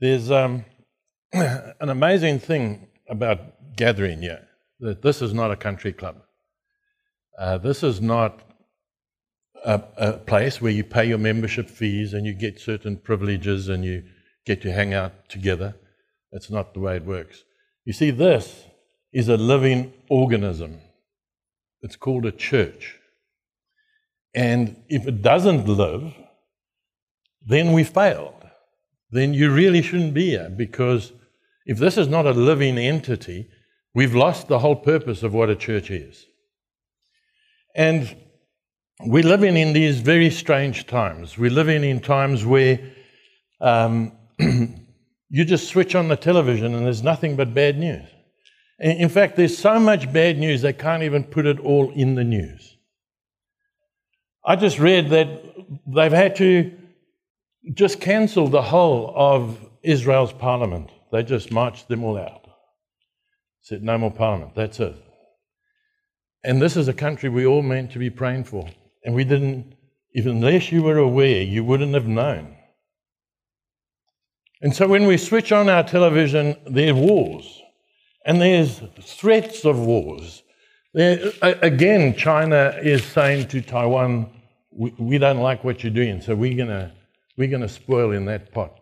There's um, an amazing thing about gathering here that this is not a country club. Uh, this is not a, a, place where you pay your membership fees and you get certain privileges and you get to hang out together. That's not the way it works. You see, this is a living organism. It's called a church. And if it doesn't live, then we failed. Then you really shouldn't be here because if this is not a living entity, we've lost the whole purpose of what a church is. And we're living in these very strange times. We're living in times where um, you just switch on the television and there's nothing but bad news. In fact, there's so much bad news they can't even put it all in the news. I just read that they've had to just cancelled the whole of Israel's parliament. They just marched them all out. Said, no more parliament. That's it. And this is a country we all meant to be praying for. And we didn't, even unless you were aware, you wouldn't have known. And so when we switch on our television, there are wars. And there's threats of wars. There, again, China is saying to Taiwan, we, we don't like what you're doing, so we're going to we're going to spoil in that pot.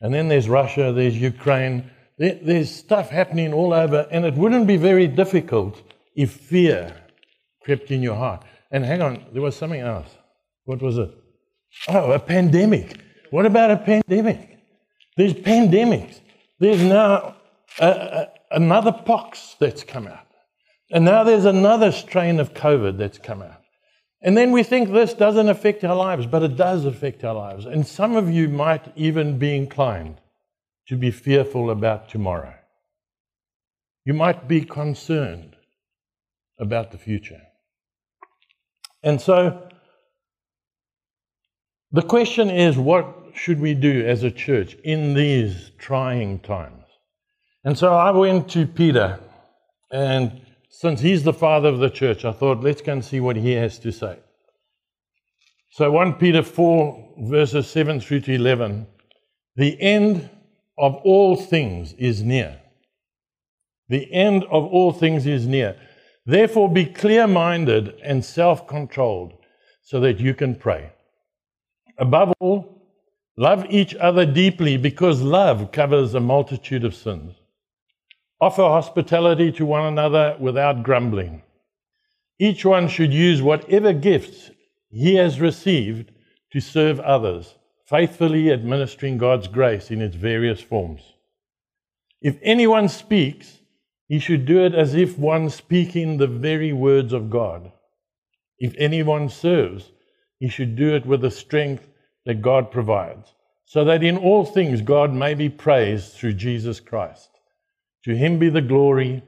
And then there's Russia, there's Ukraine, there, there's stuff happening all over, and it wouldn't be very difficult if fear crept in your heart. And hang on, there was something else. What was it? Oh, a pandemic. What about a pandemic? There's pandemics. There's now a, a, another pox that's come out. And now there's another strain of COVID that's come out. And then we think this doesn't affect our lives, but it does affect our lives. And some of you might even be inclined to be fearful about tomorrow. You might be concerned about the future. And so the question is what should we do as a church in these trying times? And so I went to Peter and since he's the father of the church, I thought, let's go and see what he has to say. So 1 Peter 4, verses 7 through to 11. The end of all things is near. The end of all things is near. Therefore, be clear minded and self controlled so that you can pray. Above all, love each other deeply because love covers a multitude of sins. Offer hospitality to one another without grumbling. Each one should use whatever gifts he has received to serve others, faithfully administering God's grace in its various forms. If anyone speaks, he should do it as if one speaking the very words of God. If anyone serves, he should do it with the strength that God provides, so that in all things God may be praised through Jesus Christ. To him be the glory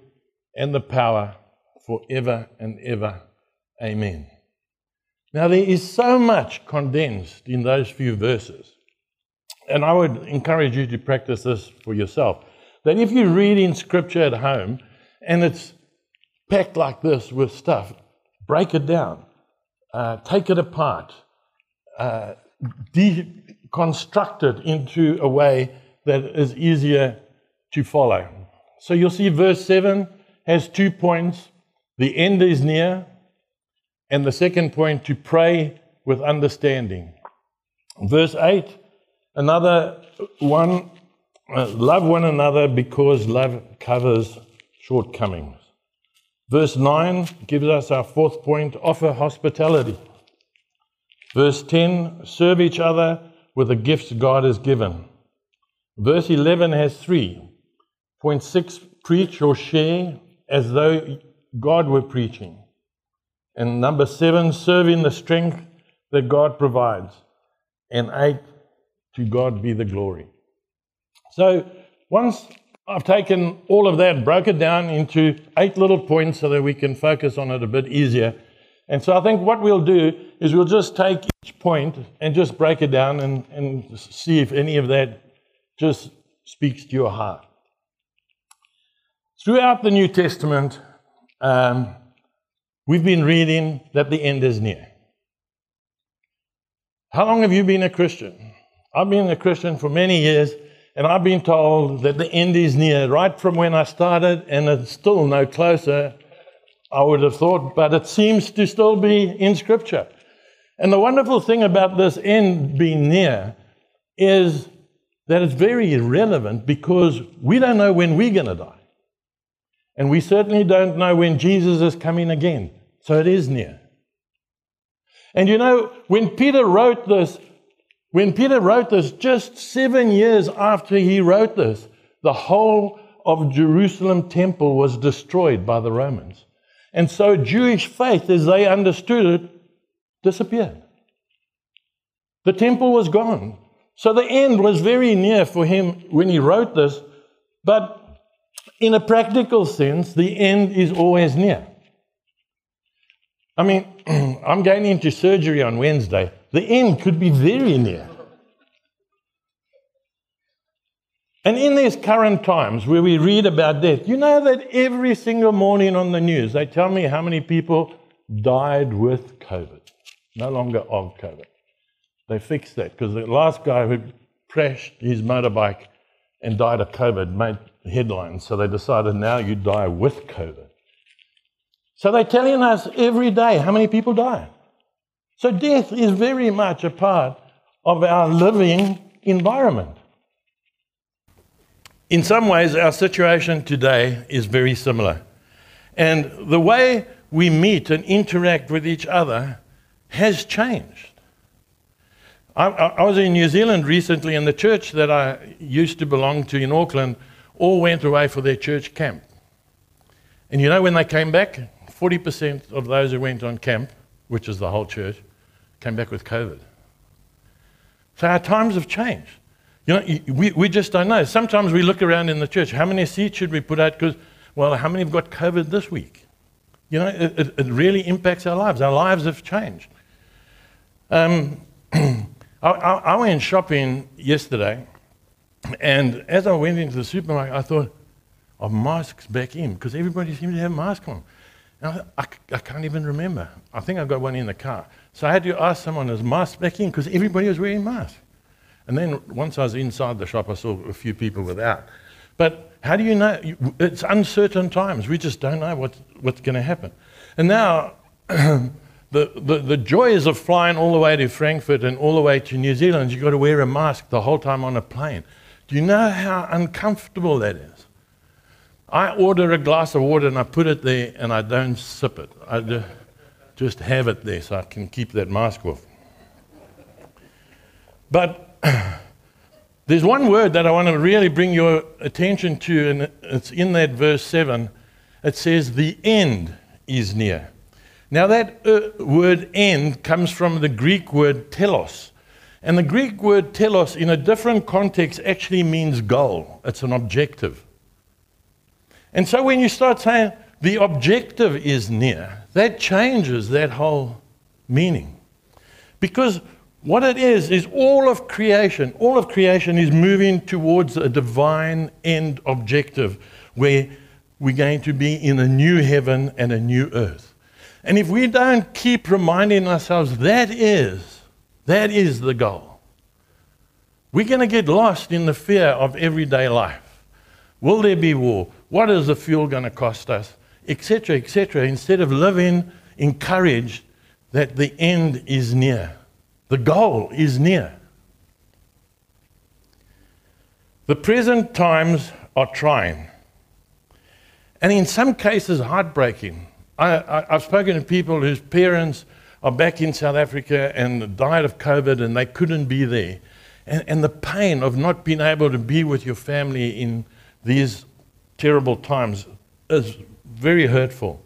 and the power forever and ever. Amen. Now, there is so much condensed in those few verses. And I would encourage you to practice this for yourself. That if you read in scripture at home and it's packed like this with stuff, break it down, uh, take it apart, uh, deconstruct it into a way that is easier to follow. So you'll see verse 7 has two points the end is near, and the second point, to pray with understanding. Verse 8, another one, uh, love one another because love covers shortcomings. Verse 9 gives us our fourth point offer hospitality. Verse 10 serve each other with the gifts God has given. Verse 11 has three Point six, preach or share as though God were preaching. And number seven, serve in the strength that God provides. And eight, to God be the glory. So once I've taken all of that, broke it down into eight little points so that we can focus on it a bit easier. And so I think what we'll do is we'll just take each point and just break it down and, and see if any of that just speaks to your heart. Throughout the New Testament, um, we've been reading that the end is near. How long have you been a Christian? I've been a Christian for many years, And I've been told that the end is near, right from when I started, and it's still no closer, I would have thought, but it seems to still be in Scripture. And the wonderful thing about this end being near is that it's very irrelevant because we don't know when we're going to die. And we certainly don't know when Jesus is coming again. So it is near. And you know, when Peter wrote this, when Peter wrote this, just seven years after he wrote this, the whole of Jerusalem temple was destroyed by the Romans. And so Jewish faith, as they understood it, disappeared. The temple was gone. So the end was very near for him when he wrote this, but in a practical sense, the end is always near. I mean, I'm going into surgery on Wednesday. The end could be very near. And in these current times where we read about death, you know that every single morning on the news, they tell me how many people died with COVID, no longer of COVID. They fixed that because the last guy who crashed his motorbike and died of COVID made headlines. So they decided now you die with COVID. So they're telling us every day how many people die. So death is very much a part of our living environment. In some ways, our situation today is very similar. And the way we meet and interact with each other has changed. I, I, was in New Zealand recently, and the church that I used to belong to in Auckland all went away for their church camp. And you know, when they came back, 40% of those who went on camp, which is the whole church, came back with COVID. So our times have changed. You know, we, we just don't know. Sometimes we look around in the church, how many seats should we put out? Because, well, how many have got COVID this week? You know, it, it, it really impacts our lives. Our lives have changed. Um, I, I, I went shopping yesterday, and as I went into the supermarket, I thought, of masks back in because everybody seemed to have masks on. I, I, I, can't even remember. I think I got one in the car. So I had to ask someone, is mask back in? Because everybody was wearing masks. And then once I was inside the shop, I saw a few people without. But how do you know? It's uncertain times. We just don't know what, what's going to happen. And now the, the, the joys of flying all the way to Frankfurt and all the way to New Zealand, you've got to wear a mask the whole time on a plane. Do you know how uncomfortable that is? I order a glass of water and I put it there and I don't sip it. I just have it there so I can keep that mask off. But there's one word that I want to really bring your attention to, and it's in that verse 7. It says, The end is near. Now, that uh, word end comes from the Greek word telos. And the Greek word telos, in a different context, actually means goal, it's an objective. And so when you start saying the objective is near, that changes that whole meaning. Because what it is, is all of creation, all of creation is moving towards a divine end objective where we're going to be in a new heaven and a new earth. And if we don't keep reminding ourselves that is, that is the goal, we're going to get lost in the fear of everyday life. Will there be war? What is the fuel going to cost us? Etc., etc. Instead of living encouraged that the end is near, the goal is near. The present times are trying, and in some cases, heartbreaking. I, have spoken to people whose parents are back in South Africa and died of COVID and they couldn't be there. And, and the pain of not being able to be with your family in these terrible times is very hurtful.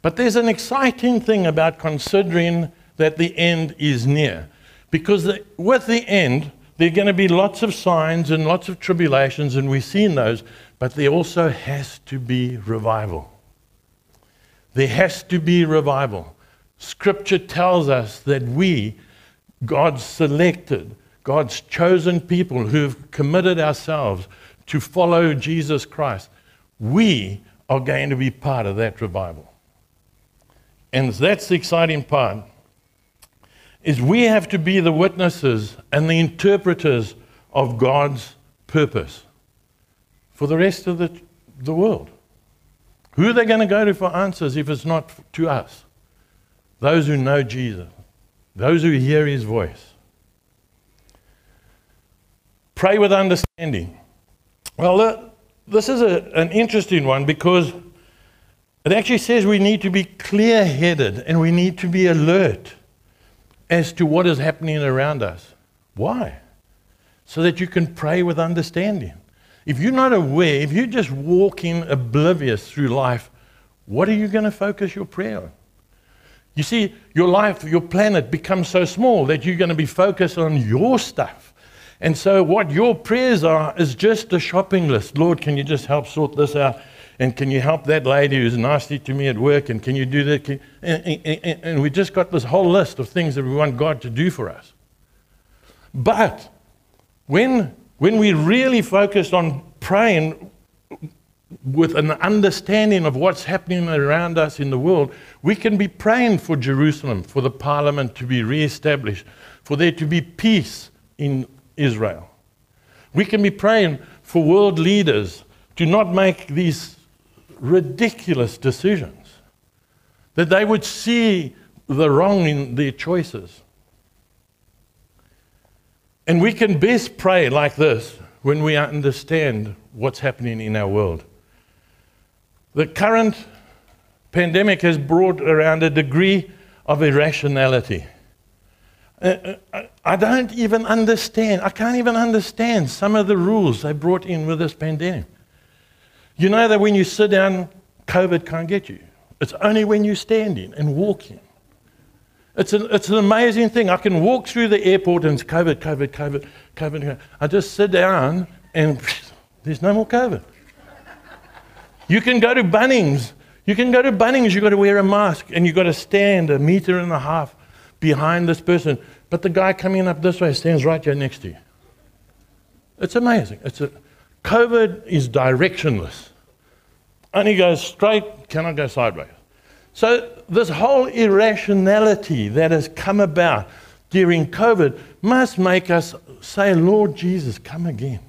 But there's an exciting thing about considering that the end is near. Because the, with the end, there are going to be lots of signs and lots of tribulations, and we've seen those, but there also has to be revival. There has to be revival. Scripture tells us that we, God's selected, God's chosen people who've committed ourselves to follow Jesus Christ, we are going to be part of that revival. And that's the exciting part is we have to be the witnesses and the interpreters of God's purpose for the rest of the, the world. Who are they going to go to for answers if it's not to us? Those who know Jesus, those who hear his voice. Pray with understanding. Well, this is a, an interesting one because it actually says we need to be clear headed and we need to be alert as to what is happening around us. Why? So that you can pray with understanding. If you're not aware, if you're just walking oblivious through life, what are you going to focus your prayer on? You see, your life, your planet becomes so small that you're going to be focused on your stuff. And so, what your prayers are is just a shopping list. Lord, can you just help sort this out? And can you help that lady who's nasty to me at work? And can you do that? And, and, and, we just got this whole list of things that we want God to do for us. But when when we really focus on praying with an understanding of what's happening around us in the world, we can be praying for Jerusalem, for the parliament to be re-established, for there to be peace in Israel. We can be praying for world leaders to not make these ridiculous decisions, that they would see the wrong in their choices. And we can best pray like this when we understand what's happening in our world. The current pandemic has brought around a degree of irrationality. Uh, uh, I don't even understand, I can't even understand some of the rules they brought in with this pandemic. You know that when you sit down, COVID can't get you. It's only when you're standing and walking. It's an, it's an amazing thing. I can walk through the airport and it's COVID, COVID, COVID, COVID. I just sit down and there's no more COVID. You can go to Bunnings. You can go to Bunnings, you've got to wear a mask and you've got to stand a meter and a half behind this person. But the guy coming up this way stands right here next to you. It's amazing. It's a, COVID is directionless. Only goes straight, cannot go sideways. So, this whole irrationality that has come about during COVID must make us say, Lord Jesus, come again.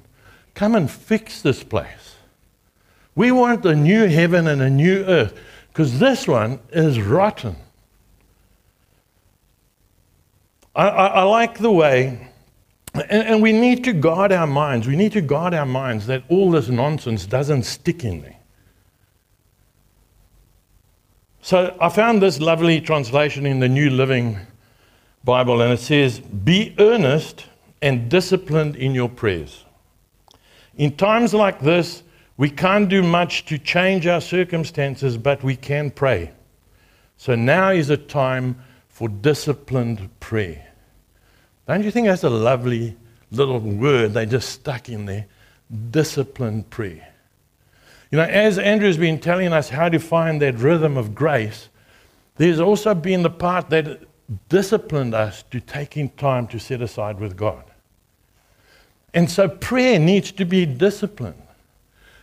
Come and fix this place. We want a new heaven and a new earth because this one is rotten. I, I, I like the way, and, and we need to guard our minds. We need to guard our minds that all this nonsense doesn't stick in there. So I found this lovely translation in the New Living Bible, and it says, Be earnest and disciplined in your prayers. In times like this, we can't do much to change our circumstances, but we can pray. So now is a time for disciplined prayer. Don't you think that's a lovely little word they just stuck in there? Disciplined prayer. You know, as Andrew's been telling us how to find that rhythm of grace, there's also been the part that disciplined us to taking time to set aside with God. And so prayer needs to be disciplined.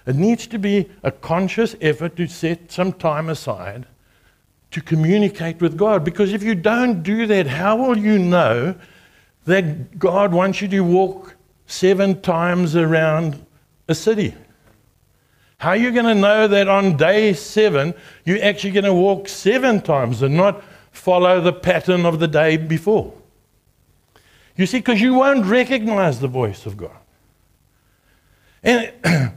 It needs to be a conscious effort to set some time aside to communicate with God. Because if you don't do that, how will you know that God wants you to walk seven times around a city? How are you going to know that on day seven, you're actually going to walk seven times and not follow the pattern of the day before? You see, because you won't recognize the voice of God. And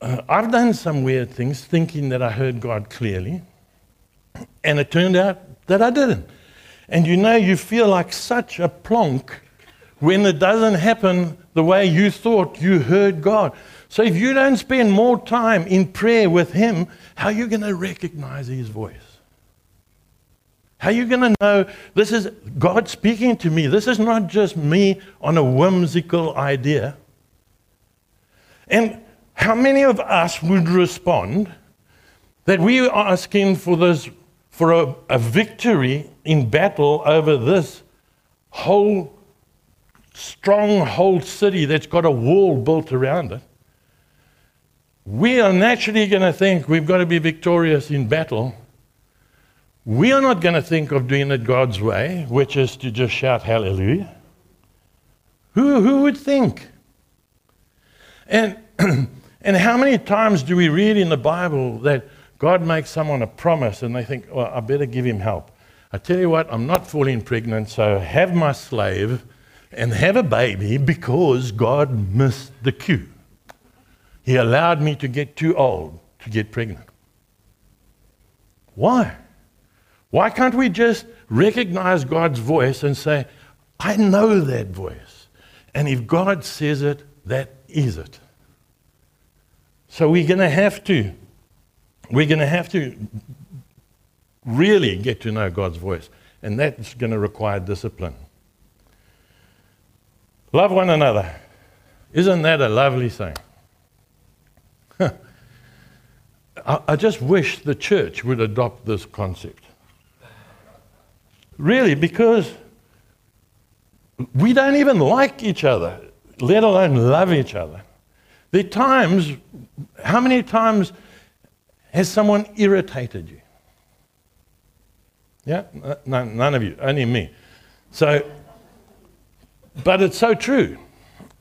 uh, I've done some weird things thinking that I heard God clearly, and it turned out that I didn't. And you know, you feel like such a plonk when it doesn't happen the way you thought you heard God. So if you don't spend more time in prayer with Him, how are you going to recognize His voice? How are you going to know this is God speaking to me? This is not just me on a whimsical idea. And how many of us would respond that we are asking for this for a, a victory in battle over this whole stronghold city that's got a wall built around it? we are naturally going to think we've got to be victorious in battle. We are not going to think of doing it God's way, which is to just shout hallelujah. Who, who would think? And, and how many times do we read in the Bible that God makes someone a promise and they think, well, I better give him help? I tell you what, I'm not falling pregnant, so have my slave and have a baby because God missed the cue. He allowed me to get too old to get pregnant. Why? Why can't we just recognize God's voice and say, I know that voice. And if God says it, that is it. So we're going to have to, we're going to have to really get to know God's voice. And that's going to require discipline. Love one another. Isn't that a lovely thing? I, I just wish the church would adopt this concept. Really, because we don't even like each other, let alone love each other. There are times, how many times has someone irritated you? Yeah? No, none of you, only me. So, but it's so true.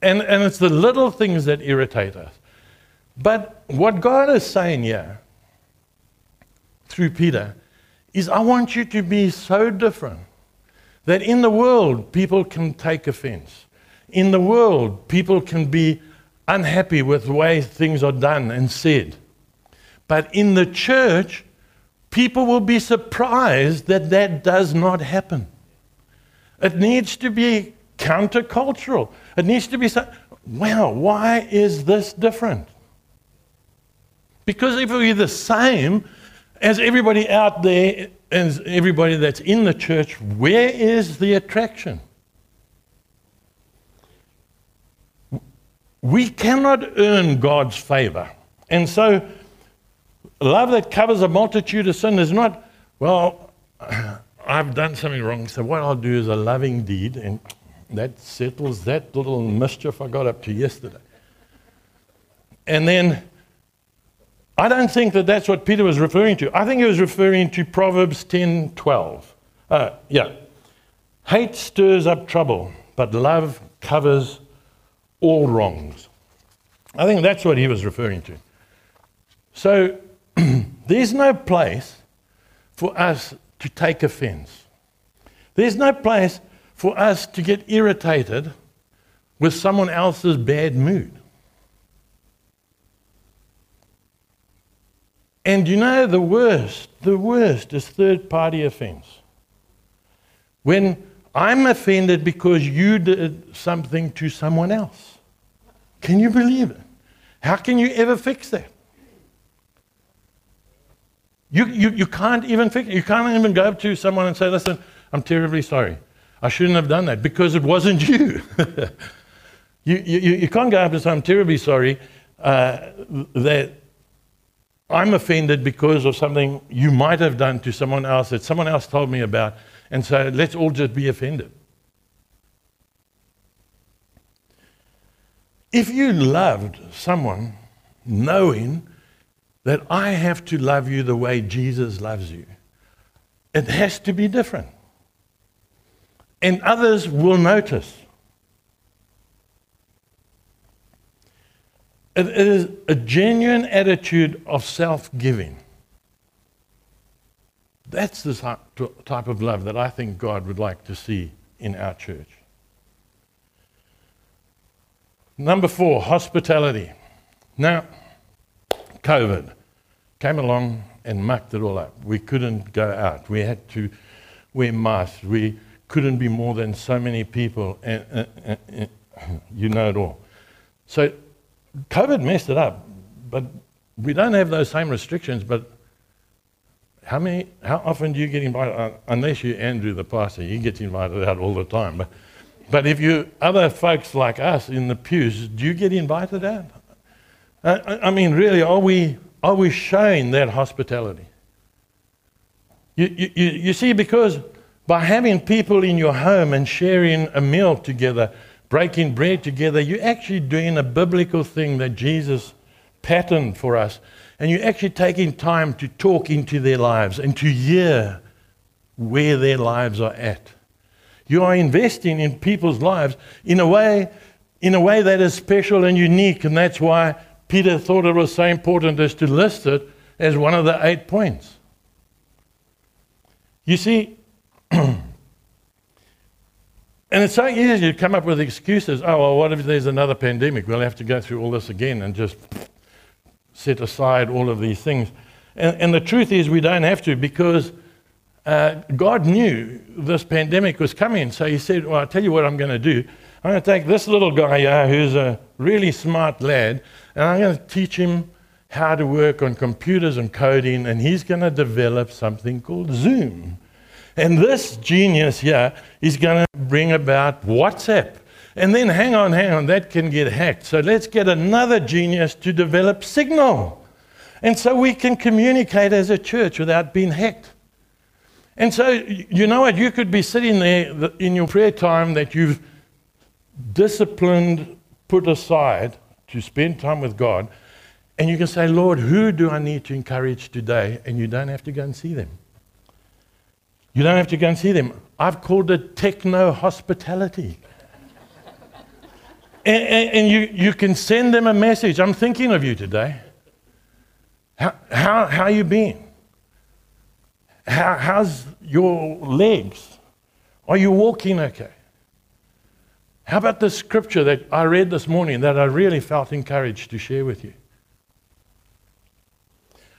And, and it's the little things that irritate us. But what God is saying here through Peter is I want you to be so different that in the world people can take offense. In the world, people can be unhappy with the way things are done and said. But in the church, people will be surprised that that does not happen. It needs to be countercultural. It needs to be so, wow, why is this different? Because if we're the same as everybody out there, as everybody that's in the church, where is the attraction? We cannot earn God's favor. And so, love that covers a multitude of sin is not, well, I've done something wrong, so what I'll do is a loving deed, and that settles that little mischief I got up to yesterday. And then I don't think that that's what Peter was referring to. I think he was referring to Proverbs 10 12. Uh, yeah. Hate stirs up trouble, but love covers all wrongs. I think that's what he was referring to. So there's no place for us to take offense. There's no place for us to get irritated with someone else's bad mood. And you know, the worst, the worst is third party offense. When I'm offended because you did something to someone else. Can you believe it? How can you ever fix that? You, you, you can't even fix it. You can't even go up to someone and say, listen, I'm terribly sorry. I shouldn't have done that because it wasn't you. you, you, you can't go up and say, I'm terribly sorry uh, that I'm offended because of something you might have done to someone else that someone else told me about, and so let's all just be offended. If you loved someone knowing that I have to love you the way Jesus loves you, it has to be different. And others will notice. It is a genuine attitude of self giving. That's the type of love that I think God would like to see in our church. Number four, hospitality. Now, COVID came along and mucked it all up. We couldn't go out. We had to wear masks. We couldn't be more than so many people, and, and, and, you know it all. So COVID messed it up, but we don't have those same restrictions. But how many? How often do you get invited? Uh, unless you're Andrew the pastor, you get invited out all the time. But, but if you other folks like us in the pews, do you get invited out? Uh, I mean, really, are we are we showing that hospitality? You, you, you see, because by having people in your home and sharing a meal together, breaking bread together, you're actually doing a biblical thing that Jesus patterned for us. And you're actually taking time to talk into their lives and to hear where their lives are at. You are investing in people's lives in a way in a way that is special and unique, and that's why Peter thought it was so important as to list it as one of the eight points. You see, and it's so easy to come up with excuses. Oh, well, what if there's another pandemic? We'll have to go through all this again and just set aside all of these things. And, and the truth is, we don't have to because uh, God knew this pandemic was coming. So He said, Well, I'll tell you what I'm going to do. I'm going to take this little guy here who's a really smart lad, and I'm going to teach him how to work on computers and coding, and he's going to develop something called Zoom. And this genius here is going to bring about WhatsApp. And then, hang on, hang on, that can get hacked. So let's get another genius to develop Signal. And so we can communicate as a church without being hacked. And so, you know what? You could be sitting there in your prayer time that you've disciplined, put aside to spend time with God, and you can say, Lord, who do I need to encourage today? And you don't have to go and see them. You don't have to go and see them. I've called it techno hospitality. and, and, and you, you can send them a message. I'm thinking of you today. How, how, how you been? How, how's your legs? Are you walking okay? How about the scripture that I read this morning that I really felt encouraged to share with you?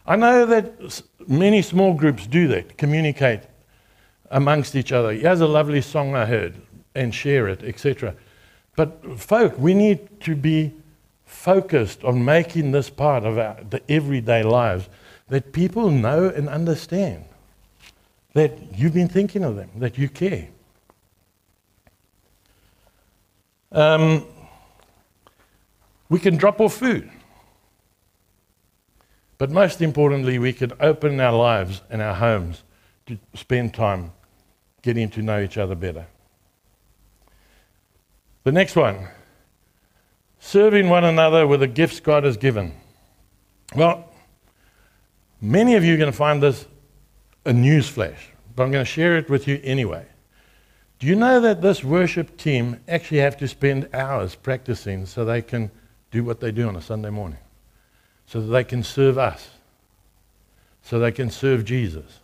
I know that many small groups do that, communicate amongst each other. Here's a lovely song I heard, and share it, etc. But, folk, we need to be focused on making this part of our the everyday lives that people know and understand that you've been thinking of them, that you care. Um, we can drop off food. But most importantly, we can open our lives and our homes to spend time getting to know each other better. The next one serving one another with the gifts God has given. Well, many of you are going to find this a news flash, but I'm going to share it with you anyway. Do you know that this worship team actually have to spend hours practicing so they can do what they do on a Sunday morning? So that they can serve us, so they can serve Jesus.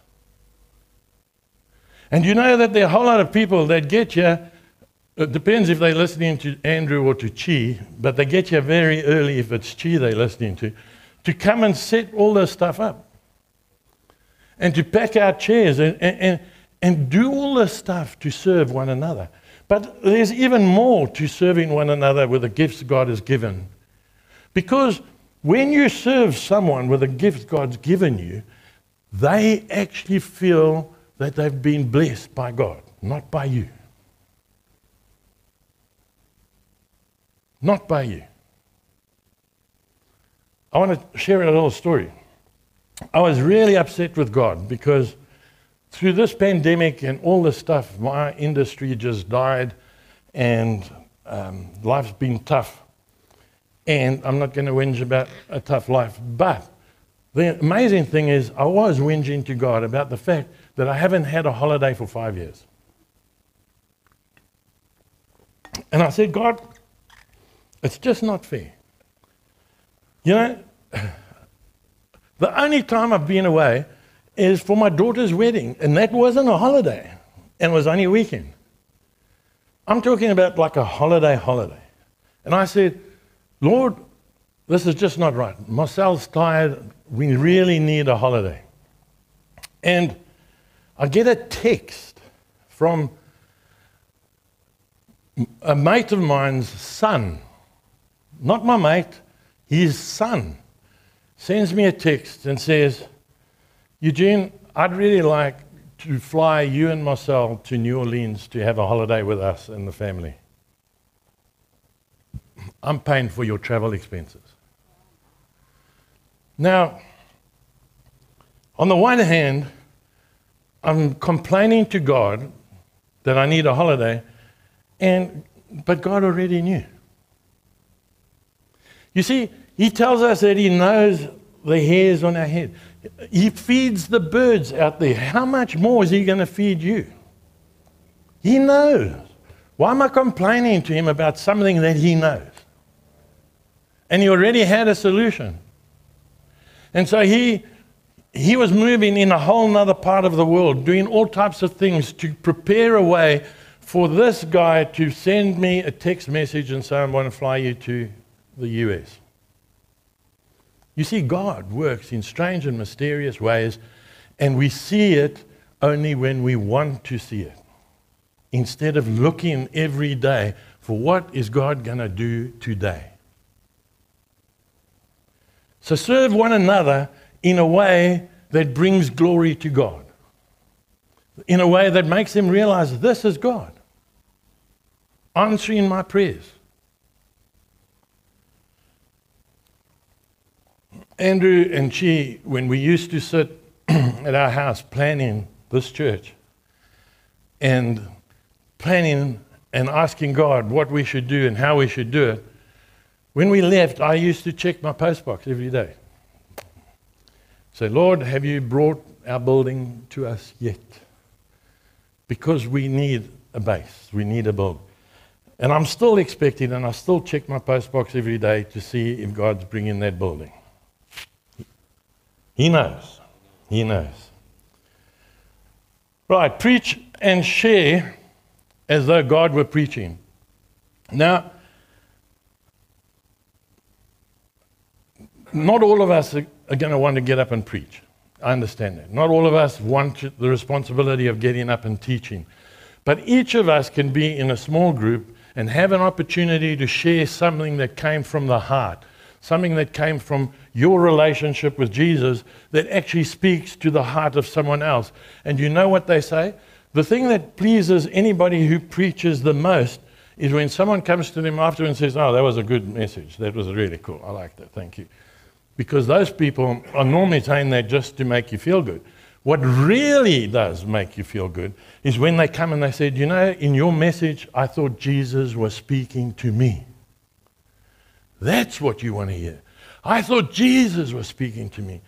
And you know that there are a whole lot of people that get here. It depends if they're listening to Andrew or to Chi, but they get here very early if it's Chi they're listening to, to come and set all this stuff up. And to pack our chairs and, and, and and do all this stuff to serve one another. But there's even more to serving one another with the gifts God has given. Because when you serve someone with the gifts God's given you, they actually feel that they've been blessed by God, not by you. Not by you. I want to share a little story. I was really upset with God because through this pandemic and all this stuff, my industry just died and um, life's been tough. And I'm not going to whinge about a tough life. But the amazing thing is, I was whinging to God about the fact that I haven't had a holiday for five years. And I said, God, it's just not fair. You know, the only time I've been away is for my daughter's wedding, and that wasn't a holiday, and it was only a weekend. I'm talking about like a holiday, holiday. And I said, Lord, this is just not right. Marcel's tired. We really need a holiday. And I get a text from a mate of mine's son, not my mate, his son, sends me a text and says, Eugene, I'd really like to fly you and Marcel to New Orleans to have a holiday with us and the family. I'm paying for your travel expenses. Now, on the one hand, I'm complaining to God that I need a holiday, and but God already knew. You see, He tells us that He knows the hairs on our head. He feeds the birds out there. How much more is He going to feed you? He knows Why am I complaining to him about something that he knows? And he already had a solution. And so he, he was moving in a whole nother part of the world, doing all types of things to prepare a way for this guy to send me a text message and say, I'm going to fly you to the US. You see, God works in strange and mysterious ways, and we see it only when we want to see it instead of looking every day for what is God going to do today. So serve one another in a way that brings glory to God, in a way that makes them realize this is God answering my prayers. Andrew and she, when we used to sit at our house planning this church, and planning and asking God what we should do and how we should do it, when we left, I used to check my postbox every day. Say, Lord, have you brought our building to us yet? Because we need a base, we need a building. And I'm still expecting, and I still check my postbox every day to see if God's bringing that building. He knows. He knows. Right, preach and share as though God were preaching. Now, not all of us are, going to want to get up and preach. I understand that. Not all of us want the responsibility of getting up and teaching. But each of us can be in a small group and have an opportunity to share something that came from the heart, something that came from your relationship with Jesus that actually speaks to the heart of someone else. And you know what they say? The thing that pleases anybody who preaches the most is when someone comes to them after and says, Oh, that was a good message. That was really cool. I like that. Thank you. Because those people are normally saying that just to make you feel good. What really does make you feel good is when they come and they said, You know, in your message, I thought Jesus was speaking to me. That's what you want to hear. I thought Jesus was speaking to me.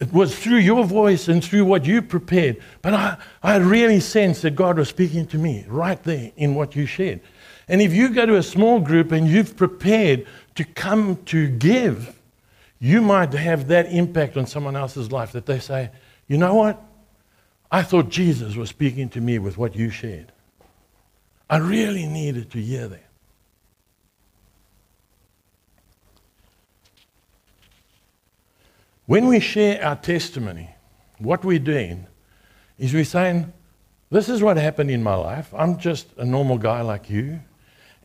It was through your voice and through what you prepared. But I, I really sensed that God was speaking to me right there in what you shared. And if you go to a small group and you've prepared to come to give, you might have that impact on someone else's life that they say, you know what? I thought Jesus was speaking to me with what you shared. I really needed to hear that. When we share our testimony, what we're doing is we're saying, This is what happened in my life. I'm just a normal guy like you.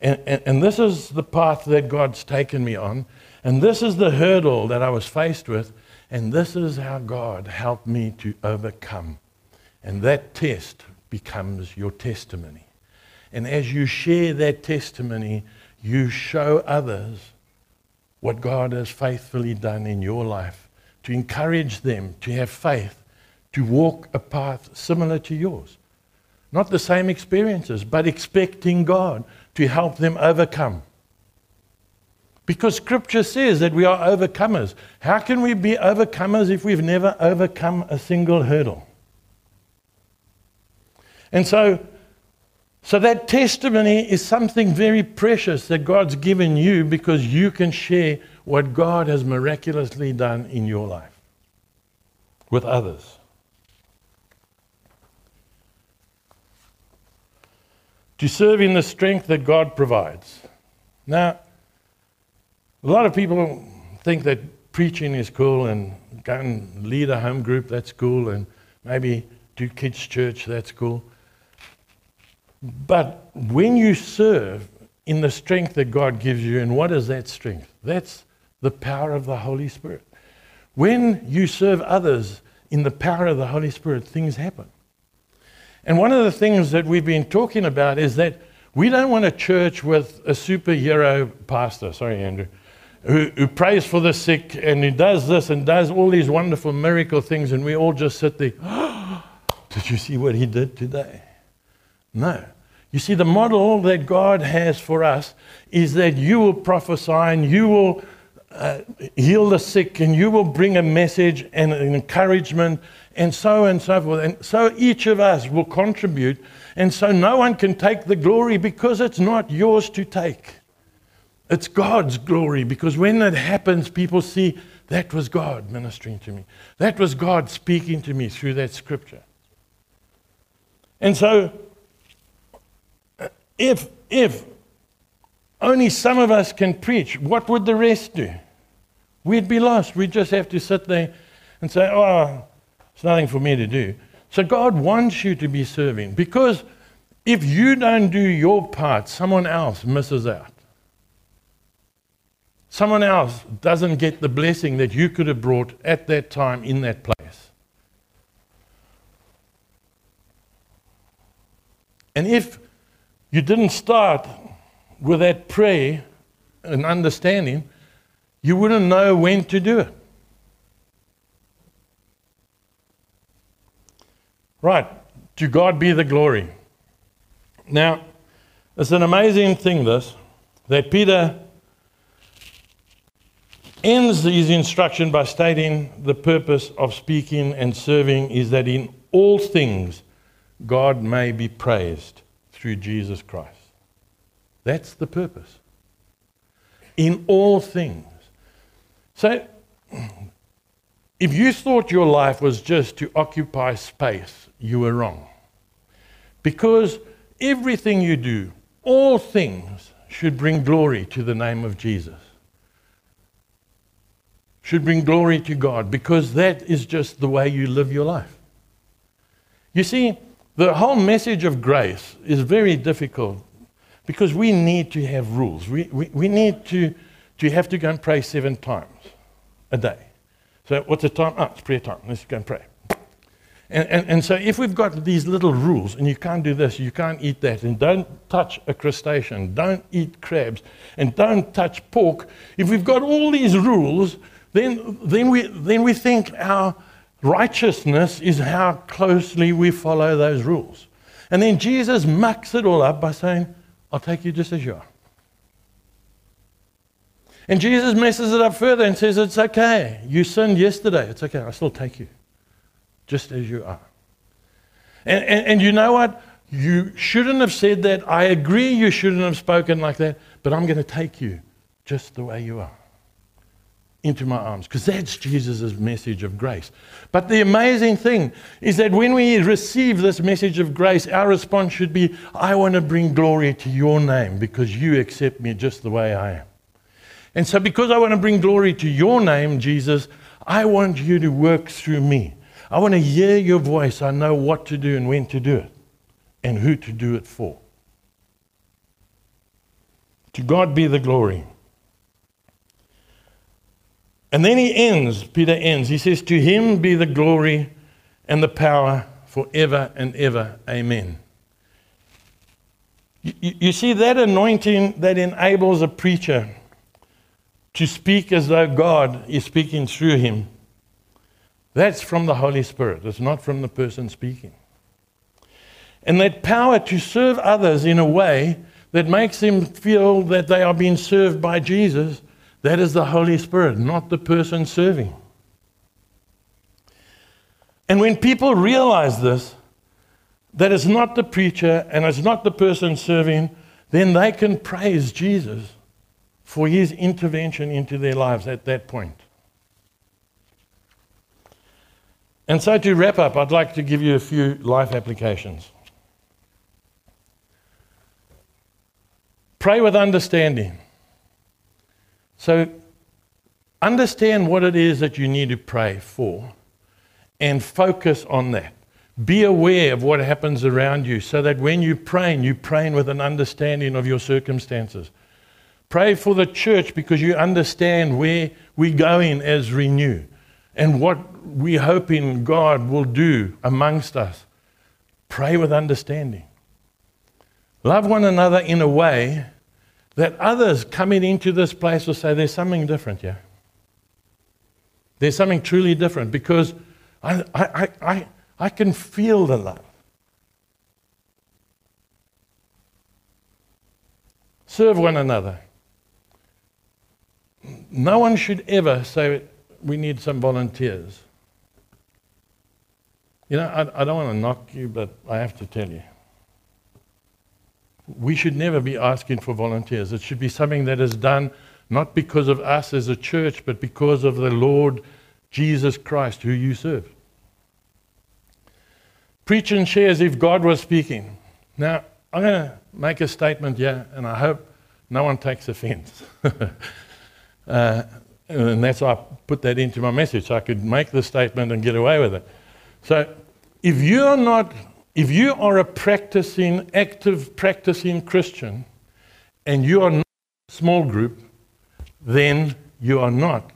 And, and, and, this is the path that God's taken me on. And this is the hurdle that I was faced with. And this is how God helped me to overcome. And that test becomes your testimony. And as you share that testimony, you show others what God has faithfully done in your life to encourage them to have faith, to walk a path similar to yours. Not the same experiences, but expecting God to help them overcome. Because scripture says that we are overcomers. How can we be overcomers if we've never overcome a single hurdle? And so, so that testimony is something very precious that God's given you because you can share what God has miraculously done in your life with others. To serve in the strength that God provides. Now, a lot of people think that preaching is cool and go lead a home group, that's cool, and maybe do kids' church, that's cool. But when you serve in the strength that God gives you, and what is that strength? That's the power of the Holy Spirit. When you serve others in the power of the Holy Spirit, things happen. And one of the things that we've been talking about is that we don't want a church with a superhero pastor, sorry, Andrew, who, who prays for the sick and who does this and does all these wonderful miracle things, and we all just sit there, did you see what he did today? No. You see, the model that God has for us is that you will prophesy and you will uh, heal the sick, and you will bring a message and an encouragement, and so and so forth. And so each of us will contribute, and so no one can take the glory because it's not yours to take. It's God's glory because when that happens, people see that was God ministering to me. That was God speaking to me through that scripture. And so, if, if only some of us can preach, what would the rest do? We'd be lost. We'd just have to sit there and say, oh, it's nothing for me to do. So God wants you to be serving because if you don't do your part, someone else misses out. Someone else doesn't get the blessing that you could have brought at that time in that place. And if you didn't start with that prayer and understanding, you wouldn't know when to do it. Right, to God be the glory. Now, it's an amazing thing, this, that Peter ends his instruction by stating the purpose of speaking and serving is that in all things God may be praised through Jesus Christ. That's the purpose. In all things. So, if you thought your life was just to occupy space, you were wrong. Because everything you do, all things, should bring glory to the name of Jesus should bring glory to God because that is just the way you live your life. You see, the whole message of grace is very difficult because we need to have rules. We, we, we need to, to have to go and pray seven times a day. So, what's the time? Ah, it's prayer time. Let's go and pray. And, and, and so, if we've got these little rules, and you can't do this, you can't eat that, and don't touch a crustacean, don't eat crabs, and don't touch pork, if we've got all these rules, then, then, we, then we think our righteousness is how closely we follow those rules. And then Jesus mucks it all up by saying, I'll take you just as you are. And Jesus messes it up further and says, It's okay. You sinned yesterday. It's okay. I still take you just as you are. And, and, and you know what? You shouldn't have said that. I agree you shouldn't have spoken like that, but I'm going to take you just the way you are into my arms because that's Jesus' message of grace. But the amazing thing is that when we receive this message of grace, our response should be, I want to bring glory to your name because you accept me just the way I am. And so, because I want to bring glory to your name, Jesus, I want you to work through me. I want to hear your voice. I know what to do and when to do it and who to do it for. To God be the glory. And then he ends, Peter ends. He says, To him be the glory and the power forever and ever. Amen. You, you, see, that anointing that enables a preacher to speak as though God is speaking through him, that's from the Holy Spirit. It's not from the person speaking. And that power to serve others in a way that makes them feel that they are being served by Jesus that is the Holy Spirit, not the person serving. And when people realize this, that it's not the preacher and it's not the person serving, then they can praise Jesus for his intervention into their lives at that point. And so, to wrap up, I'd like to give you a few life applications. Pray with understanding. So understand what it is that you need to pray for and focus on that. Be aware of what happens around you so that when you pray, you're praying with an understanding of your circumstances. Pray for the church because you understand where we're going as renew and what we're hoping God will do amongst us. Pray with understanding. Love one another in a way that others coming into this place will say, There's something different here. There's something truly different because I, I, I, I can feel the love. Serve one another. no one should ever say, we need some volunteers. You know, I, I don't want to knock you, but I have to tell you. We should never be asking for volunteers. It should be something that is done not because of us as a church, but because of the Lord Jesus Christ, who you serve. Preach and share as if God was speaking. Now, I'm going to make a statement here, and I hope no one takes offense. uh, and that's why I put that into my message, so I could make the statement and get away with it. So, if you are not, if you are a practicing, active practicing Christian, and you are not a small group, then you are not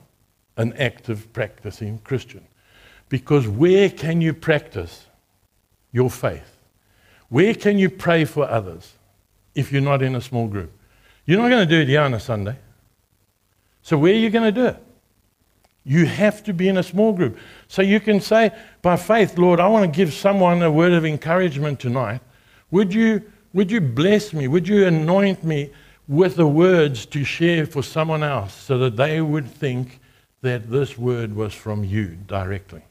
an active practicing Christian. Because where can you practice your faith? Where can you pray for others if you're not in a small group? You're not going to do it here on a Sunday. So, where are you going to do it? You have to be in a small group. So, you can say, by faith, Lord, I want to give someone a word of encouragement tonight. Would you, would you bless me? Would you anoint me with the words to share for someone else so that they would think that this word was from you directly?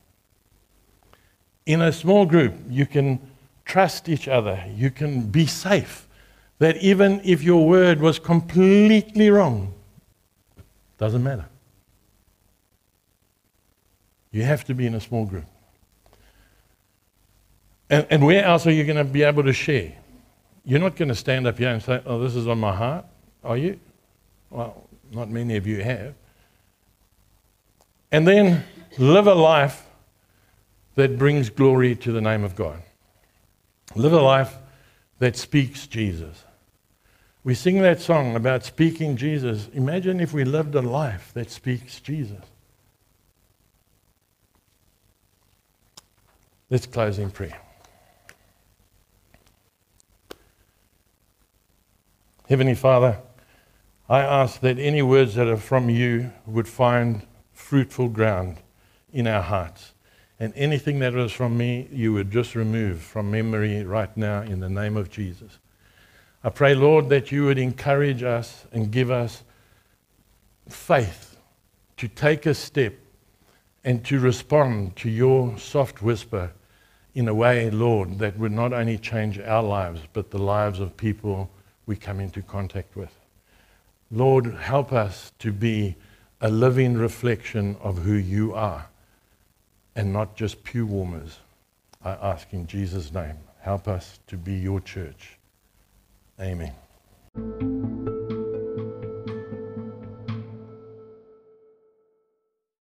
In a small group, you can trust each other. You can be safe. That even if your word was completely wrong, doesn't matter. You have to be in a small group. And, and where else are you going to be able to share? You're not going to stand up here and say, Oh, this is on my heart, are you? Well, not many of you have. And then live a life that brings glory to the name of God. Live a life that speaks Jesus. We sing that song about speaking Jesus. Imagine if we lived a life that speaks Jesus. Let's close in prayer. Heavenly Father, I ask that any words that are from you would find fruitful ground in our hearts. And anything that was from me, you would just remove from memory right now in the name of Jesus. I pray, Lord, that you would encourage us and give us faith to take a step and to respond to your soft whisper in a way, Lord, that would not only change our lives, but the lives of people we come into contact with. Lord, help us to be a living reflection of who you are and not just pew warmers. I ask in Jesus' name, help us to be your church. Amen.